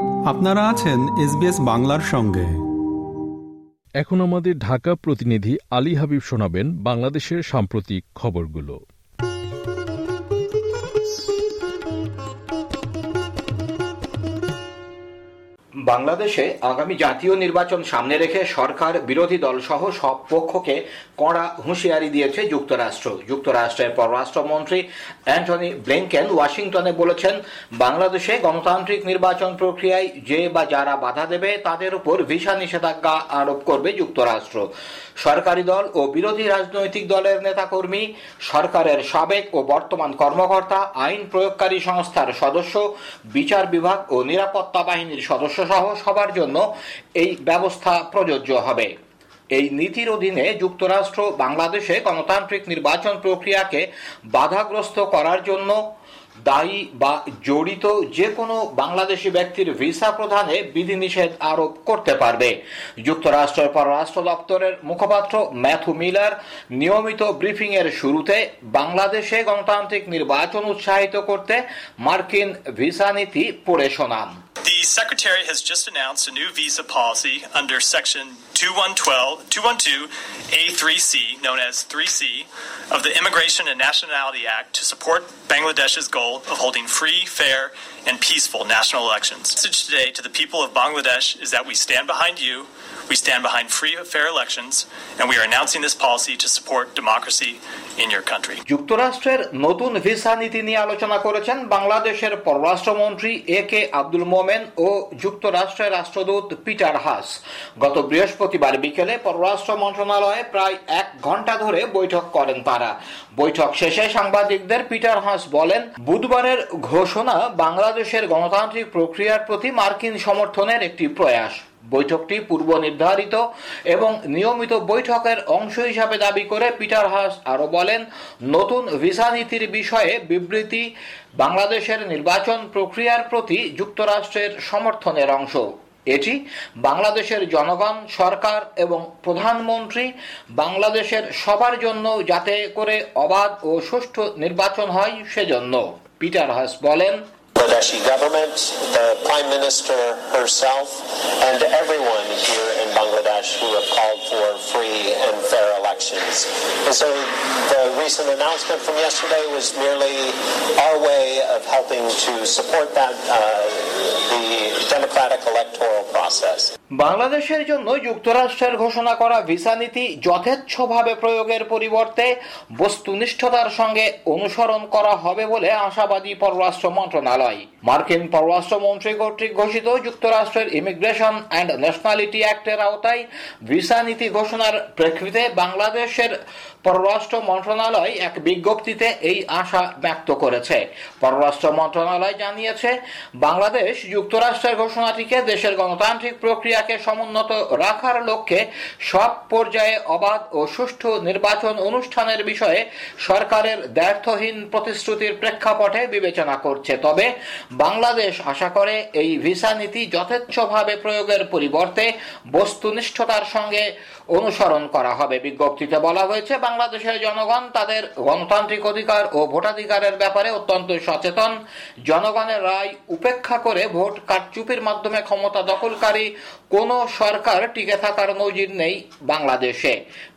আপনারা আছেন এসবিএস বাংলার সঙ্গে। এখন আমাদের ঢাকা প্রতিনিধি আলী হাবিব শোনাবেন বাংলাদেশের সাম্প্রতিক খবরগুলো। বাংলাদেশে আগামী জাতীয় নির্বাচন সামনে রেখে সরকার বিরোধী দল সহ সব পক্ষকে কড়া হুঁশিয়ারি দিয়েছে যুক্তরাষ্ট্র। যুক্তরাষ্ট্রের পররাষ্ট্রমন্ত্রী অ্যান্টনি ব্লিংকেন ওয়াশিংটনে বলেছেন, বাংলাদেশে গণতান্ত্রিক নির্বাচন প্রক্রিয়ায় যে বা যারা বাধা দেবে তাদের উপর ভিসা নিষেধাজ্ঞা আরোপ করবে যুক্তরাষ্ট্র। সরকারি দল ও বিরোধী রাজনৈতিক দলের নেতাকর্মী, সরকারের সাবেক ও বর্তমান কর্মকর্তা, আইন প্রয়োগকারী সংস্থার সদস্য, বিচার বিভাগ ও নিরাপত্তা বাহিনীর সদস্য সহ সবার জন্য এই ব্যবস্থা প্রযোজ্য হবে। এই নীতির অধীনে যুক্তরাষ্ট্র বাংলাদেশে গণতান্ত্রিক নির্বাচন প্রক্রিয়াকে বাধাগ্রস্ত করার জন্য দায়ী বা জড়িত যে কোনো বাংলাদেশি ব্যক্তির ভিসা প্রদানে বিধিনিষেধ আরোপ করতে পারবে। যুক্তরাষ্ট্রের পররাষ্ট্র দপ্তরের মুখপাত্র ম্যাথু মিলার নিয়মিত ব্রিফিং এর শুরুতে বাংলাদেশে গণতান্ত্রিক নির্বাচন উৎসাহিত করতে মার্কিন ভিসা নীতি পড়ে শোনান। The Secretary has just announced a new visa policy under Section 2112, 212A3C, known as 3C, of the Immigration and Nationality Act to support Bangladesh's goal of holding free, fair, and peaceful national elections. The message today to the people of Bangladesh is that we stand behind you, we stand behind free, fair elections, and we are announcing this policy to support democracy in your country. যুক্তরাষ্ট্রের নতুন visa নীতি নিয়ে আলোচনা করেছেন বাংলাদেশের পররাষ্ট্রমন্ত্রী এ কে আব্দুল মোমেন ও যুক্তরাষ্ট্রের রাষ্ট্রদূত পিটার হাস। গত বৃহস্পতিবার বিকেলে পররাষ্ট্র মন্ত্রণালয়ে প্রায় এক ঘণ্টা ধরে বৈঠক করেন তারা। বৈঠক শেষে সাংবাদিকদের পিটার হাস বলেন, বুধবারের ঘোষণা বাংলাদেশের গণতান্ত্রিক প্রক্রিয়ার প্রতি মার্কিন সমর্থনের একটি প্রয়াস। বৈঠকটি পূর্ব নির্ধারিত এবং নিয়মিত বৈঠকের অংশ হিসাবে দাবি করে পিটার হাস আরও বলেন, নতুন ভিসা নীতির বিষয়ে বিবৃতি বাংলাদেশের নির্বাচন প্রক্রিয়ার প্রতি যুক্তরাষ্ট্রের সমর্থনের অংশ। এটি বাংলাদেশের জনগণ, সরকার এবং প্রধানমন্ত্রী বাংলাদেশের সবার জন্য যাতে করে অবাধ ও সুষ্ঠু নির্বাচন হয় সেজন্য। পিটার হাস বলেন Bangladeshi government, the Prime Minister herself, and everyone here in Bangladesh who have called for free and fair elections. And so the recent announcement from yesterday was merely our way of helping to support that, uh, the democratic electoral process. বাংলাদেশের জন্য যুক্তরাষ্ট্রের ঘোষণা করা visa নীতি যথেচ্ছভাবে প্রয়োগের পরিবর্তে বস্তুনিষ্ঠতার সঙ্গে অনুসরণ করা হবে বলে আশাবাদী পররাষ্ট্র মন্ত্রণালয় ร่อย মার্কিন পররাষ্ট্রমন্ত্রী কর্তৃক ঘোষিত যুক্তরাষ্ট্রের ইমিগ্রেশন অ্যান্ড ন্যাশনালিটি অ্যাক্টের আওতায় ভিসা নীতি ঘোষণার প্রেক্ষিতে বাংলাদেশের পররাষ্ট্র মন্ত্রণালয় এক বিজ্ঞপ্তিতে এই আশা ব্যক্ত করেছে। পররাষ্ট্র মন্ত্রণালয় জানিয়েছে, বাংলাদেশ যুক্তরাষ্ট্রের ঘোষণাটিকে দেশের গণতান্ত্রিক প্রক্রিয়াকে সমুন্নত রাখার লক্ষ্যে সব পর্যায়ে অবাধ ও সুষ্ঠু নির্বাচন অনুষ্ঠানের বিষয়ে সরকারের দ্ব্যর্থহীন প্রতিশ্রুতির প্রেক্ষাপটে বিবেচনা করছে। তবে বাংলাদেশ আশা করে এই ভিসা নীতি যথেচ্ছভাবে প্রয়োগের পরিবর্তে বস্তুনিষ্ঠতার সঙ্গে অনুসরণ করা হবে। বিজ্ঞপ্তিতে বলা হয়েছে, বাংলাদেশের জনগণ তাদের গণতান্ত্রিক অধিকার ও ভোটাধিকারের ব্যাপারে অত্যন্ত সচেতন। জনগণের রায় উপেক্ষা করে ভোট কারচুপির মাধ্যমে ক্ষমতা দখলকারী কোন সরকার টিকে থাকার নজির নেই বাংলাদেশে।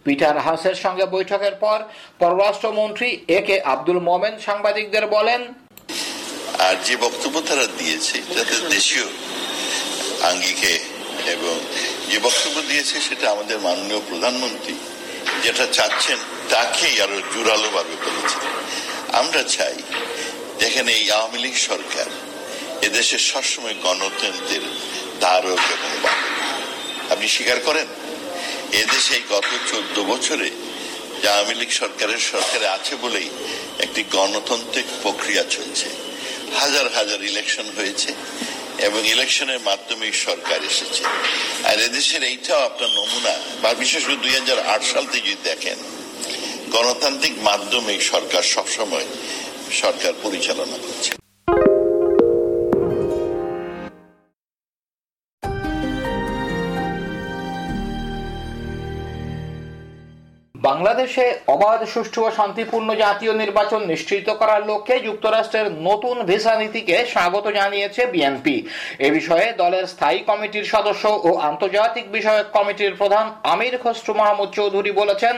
পিটার হাসের সঙ্গে বৈঠকের পর পররাষ্ট্রমন্ত্রী এ কে আব্দুল মোমেন সাংবাদিকদের বলেন আর যে বক্তব্য তারা দিয়েছে, যাতে দেশীয় আঙ্গিকে এবং যে বক্তব্য দিয়েছে সেটা আমাদের মাননীয় প্রধানমন্ত্রী যেটা চাচ্ছেন তাকেই আরও জোরালো ভাবে বলেছেন আমরা চাই, দেখেন এই আওয়ামী লীগ সরকার এদেশে সবসময় গণতন্ত্রের ধারক এবং বাহক। আপনি স্বীকার করেন? এদেশে গত চোদ্দ বছরে যে আওয়ামী লীগ সরকারের সরকারে আছে বলেই একটি গণতান্ত্রিক প্রক্রিয়া চলছে। হাজার হাজার ইলেকশন হয়েছে এবং ইলেকশনের মাধ্যমে সরকার এসেছে। আর এদেশের এইটাও আপনার নমুনা, বা বিশেষ করে দুই হাজার আট সাল থেকে যদি দেখেন, গণতান্ত্রিক মাধ্যমে সরকার সবসময় সরকার পরিচালনা করছে। বাংলাদেশে অবাধ, সুষ্ঠু ও শান্তিপূর্ণ জাতীয় নির্বাচন নিশ্চিত করার লক্ষ্যে যুক্তরাষ্ট্রের নতুন ভিসা নীতিকে স্বাগত জানিয়েছে বিএনপি। এ বিষয়ে দলের স্থায়ী কমিটির সদস্য ও আন্তর্জাতিক বিষয়ক কমিটির প্রধান আমির খসরু মাহমুদ চৌধুরী বলেছেন,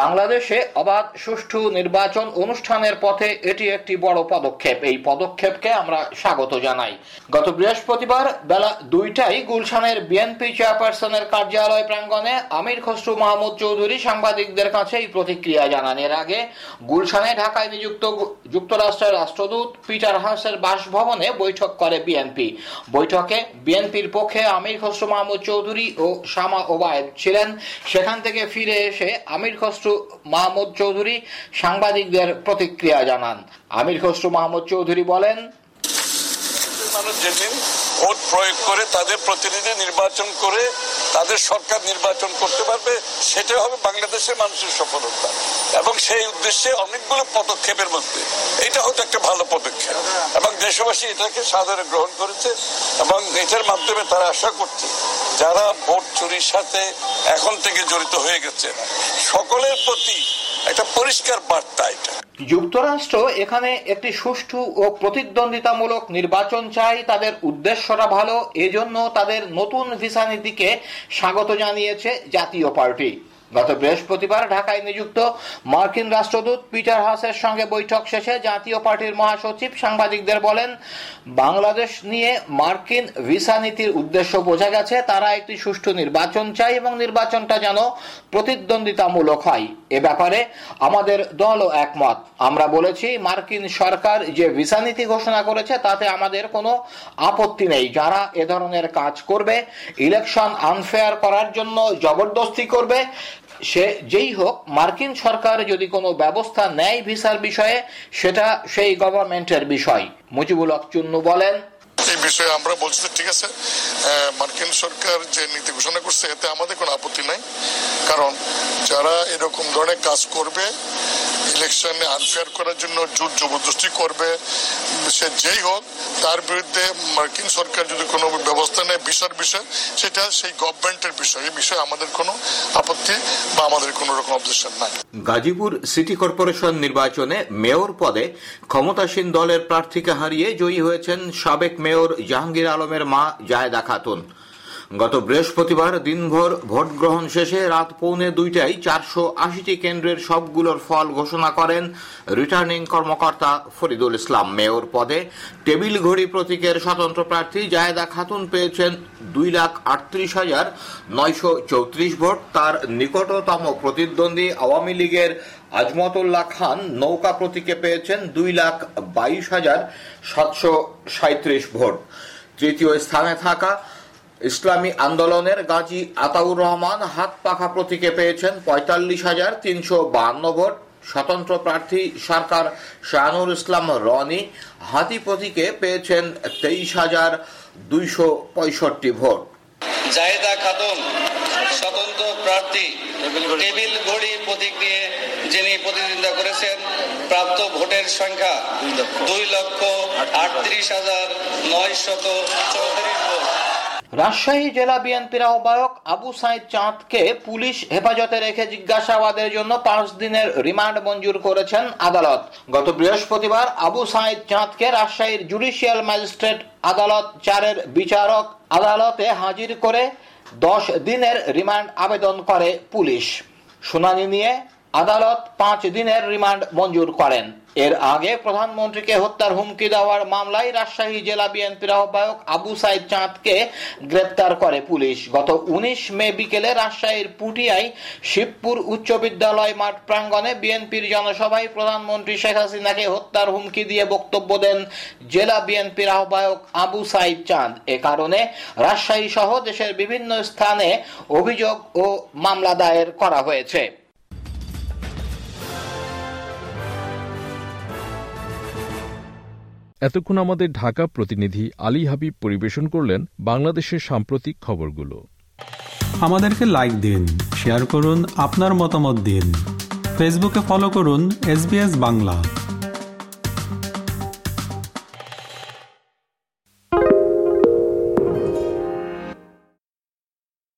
বাংলাদেশে অবাধ, সুষ্ঠু নির্বাচন অনুষ্ঠানের পথে এটি একটি বড় পদক্ষেপ। এই পদক্ষেপকে আমরা স্বাগত জানাই। গত বৃহস্পতিবার বেলা দুইটায় গুলশানের বিএনপি চেয়ারপারসনের কার্যালয় প্রাঙ্গণে আমির খসরু মাহমুদ চৌধুরী সাংবাদিক সাংবাদিকদের কাছে এই প্রতিক্রিয়া জানান। এর আগে গুলশানে ঢাকায় নিযুক্ত যুক্তরাষ্ট্রের রাষ্ট্রদূত পিটার হাসের বাসভবনে বৈঠক করে বিএনপি। বৈঠকে বিএনপির পক্ষে আমির খসরু মাহমুদ চৌধুরী ও শামা ওবায়দ ছিলেন। সেখান থেকে ফিরে এসে আমির খসরু মাহমুদ চৌধুরী সাংবাদিকদের প্রতিক্রিয়া জানান। আমির খসরু মাহমুদ চৌধুরী বলেন, মানুষ প্রয়োগ করে তাদের প্রতিনিধি নির্বাচন করে তাদের সরকার নির্বাচন করতে পারবে, সেটাই হবে বাংলাদেশের মানুষের সফলতা। এবং সেই উদ্দেশ্যে অনেকগুলো পদক্ষেপের মধ্যে। এটা হয়তো একটা ভালো পদক্ষেপ। এবং দেশবাসী এটাকে সাধারণ গ্রহণ করেছে এবং এটার মাধ্যমে তারা আশা করছে, যারা ভোট চুরির সাথে এখন থেকে জড়িত হয়ে গেছে সকলের প্রতি একটা পরিষ্কার বার্তা এটা। যুক্তরাষ্ট্র এখানে একটি সুষ্ঠু ও প্রতিদ্বন্দ্বিতামূলক নির্বাচন চাই, তাদের উদ্দেশ্যটা ভালো, এজন্য তাদের নতুন ভিসা নীতিকে স্বাগত জানিয়েছে জাতীয় পার্টি। গত বৃহস্পতিবার ঢাকায় নিযুক্ত মার্কিন রাষ্ট্রদূত পিটার হাসের সঙ্গে বৈঠক শেষে জাতীয় পার্টির মহাসচিব সাংবাদিকদের বলেন, বাংলাদেশ নিয়ে মার্কিন ভিসা নীতির উদ্দেশ্য বোঝা গেছে, তারা একটি সুষ্ঠু নির্বাচন চাই এবং নির্বাচনটা যেন প্রতিদ্বন্দ্বিতামূলক হয়। এ ব্যাপারে আমাদের দলও একমত। আমরা বলেছি, মার্কিন সরকার যে ভিসা নীতি ঘোষণা করেছে, তাতে আমাদের কোনো আপত্তি নেই। যারা এ ধরনের কাজ করবে ইলেকশন আনফেয়ার করার জন্য জবরদস্তি করবে সে যেই হোক, মার্কিন সরকার যদি কোনো ব্যবস্থা নেয় ভিসার বিষয়ে, সেটা সেই গভর্নমেন্টের বিষয়। মুজিবুল হক চুন্নু বলেন এই বিষয়ে আমরা বলছি ঠিক আছে মার্কিন সরকার যে নীতি ঘোষণা করছে, এতে আমাদের কোনো আপত্তি নাই। কারণ যারা এরকম ধরনের কাজ করবে ইলেকশনে আনফেয়ার করার জন্য, জোর জবরদস্তি করবে, সে যেই হোক, তার বিরুদ্ধে মার্কিন সরকার যদি কোনো ব্যবস্থা নেয় বিষয়ের বিষয়, সেটা সেই গভর্নমেন্টের বিষয়। এই বিষয়ে আমাদের কোনো আপত্তি বা আমাদের কোনো রকম অবজেকশন নাই। গাজীপুর সিটি কর্পোরেশন নির্বাচনে মেয়র পদে ক্ষমতাসীন দলের প্রার্থীকে হারিয়ে জয়ী হয়েছেন সাবেক মেয়র জাহাঙ্গীর আলমের মা জায়দা খাতুন। গত বৃহস্পতিবার দিনভর ভোট গ্রহণ শেষে রাত পৌনে দুইটায় চারশো আশিটি কেন্দ্রের সবগুলোর ফল ঘোষণা করেন রিটার্নিং কর্মকর্তা ফরিদুল ইসলাম। মেয়র পদে টেবিল ঘড়ি প্রতীকের স্বতন্ত্র প্রার্থী জায়দা খাতুন পেয়েছেন দুই লাখ আটত্রিশ হাজার নয়শো চৌত্রিশ ভোট। তার নিকটতম প্রতিদ্বন্দ্বী আওয়ামী লীগের আজমতুল্লাহ খান নৌকা প্রতীকে পেয়েছেন দুই লাখ বাইশ হাজার সাতশো সাঁত্রিশ ভোট। তৃতীয় স্থানে থাকা ইসলামী আন্দোলনের গাজী আতাউর রহমান হাত পাখা প্রতীকে পেয়েছেন পঁয়তাল্লিশ হাজার তিনশো বাহান্ন ভোট। স্বতন্ত্র প্রার্থী সরকার শাহানুর ইসলাম রনি হাতি প্রতীকে পেয়েছেন তেইশ হাজার দুইশো পঁয়ষট্টি ভোট। জাহেদা খাতুন, স্বতন্ত্র প্রার্থী টেবিল ঘড়ি প্রতীক নিয়ে যিনি প্রতিদ্বন্দ্বিতা করেছেন, প্রাপ্ত ভোটের সংখ্যা দুই লক্ষ আটত্রিশ হাজার নয় শত চৌত্রিশ রাজশাহী জেলা বিএনপির আহ্বায়ক আবু সাইদ চাঁদকে পুলিশ হেফাজতে রেখে জিজ্ঞাসাবাদের জন্য পাঁচ দিনের রিমান্ড মঞ্জুর করেছেন আদালত। গত বৃহস্পতিবার আবু সাইদ চাঁদকে রাজশাহীর জুডিশিয়াল ম্যাজিস্ট্রেট আদালত চারের বিচারক আদালতে হাজির করে দশ দিনের রিমান্ড আবেদন করে পুলিশ। শুনানি নিয়ে আদালত পাঁচ দিনের রিমান্ড মঞ্জুর করেন। এর আগে প্রধানমন্ত্রীকে হত্যার হুমকি দেওয়ার মামলায় রাজশাহী জেলা বিএনপির আহ্বায়ক আবু সাইদ চাঁদকে গ্রেপ্তার করে পুলিশ। গত উনিশ মে বিকেলে রাজশাহীর পুটিয়ায় শিবপুর উচ্চ বিদ্যালয় মাঠ প্রাঙ্গণে বিএনপির জনসভায় প্রধানমন্ত্রী শেখ হাসিনাকে হত্যার হুমকি দিয়ে বক্তব্য দেন জেলা বিএনপির আহ্বায়ক আবু সাইদ চাঁদ। এ কারণে রাজশাহী সহ দেশের বিভিন্ন স্থানে অভিযোগ ও মামলা দায়ের করা হয়েছে। এতক্ষণ আমাদের ঢাকা প্রতিনিধি আলী হাবিব পরিবেশন করলেন বাংলাদেশের সাম্প্রতিক খবরগুলো। আমাদেরকে লাইক দিন শেয়ার করুন, আপনার মতামত দিন। ফেসবুকে ফলো করুন এস বাংলা।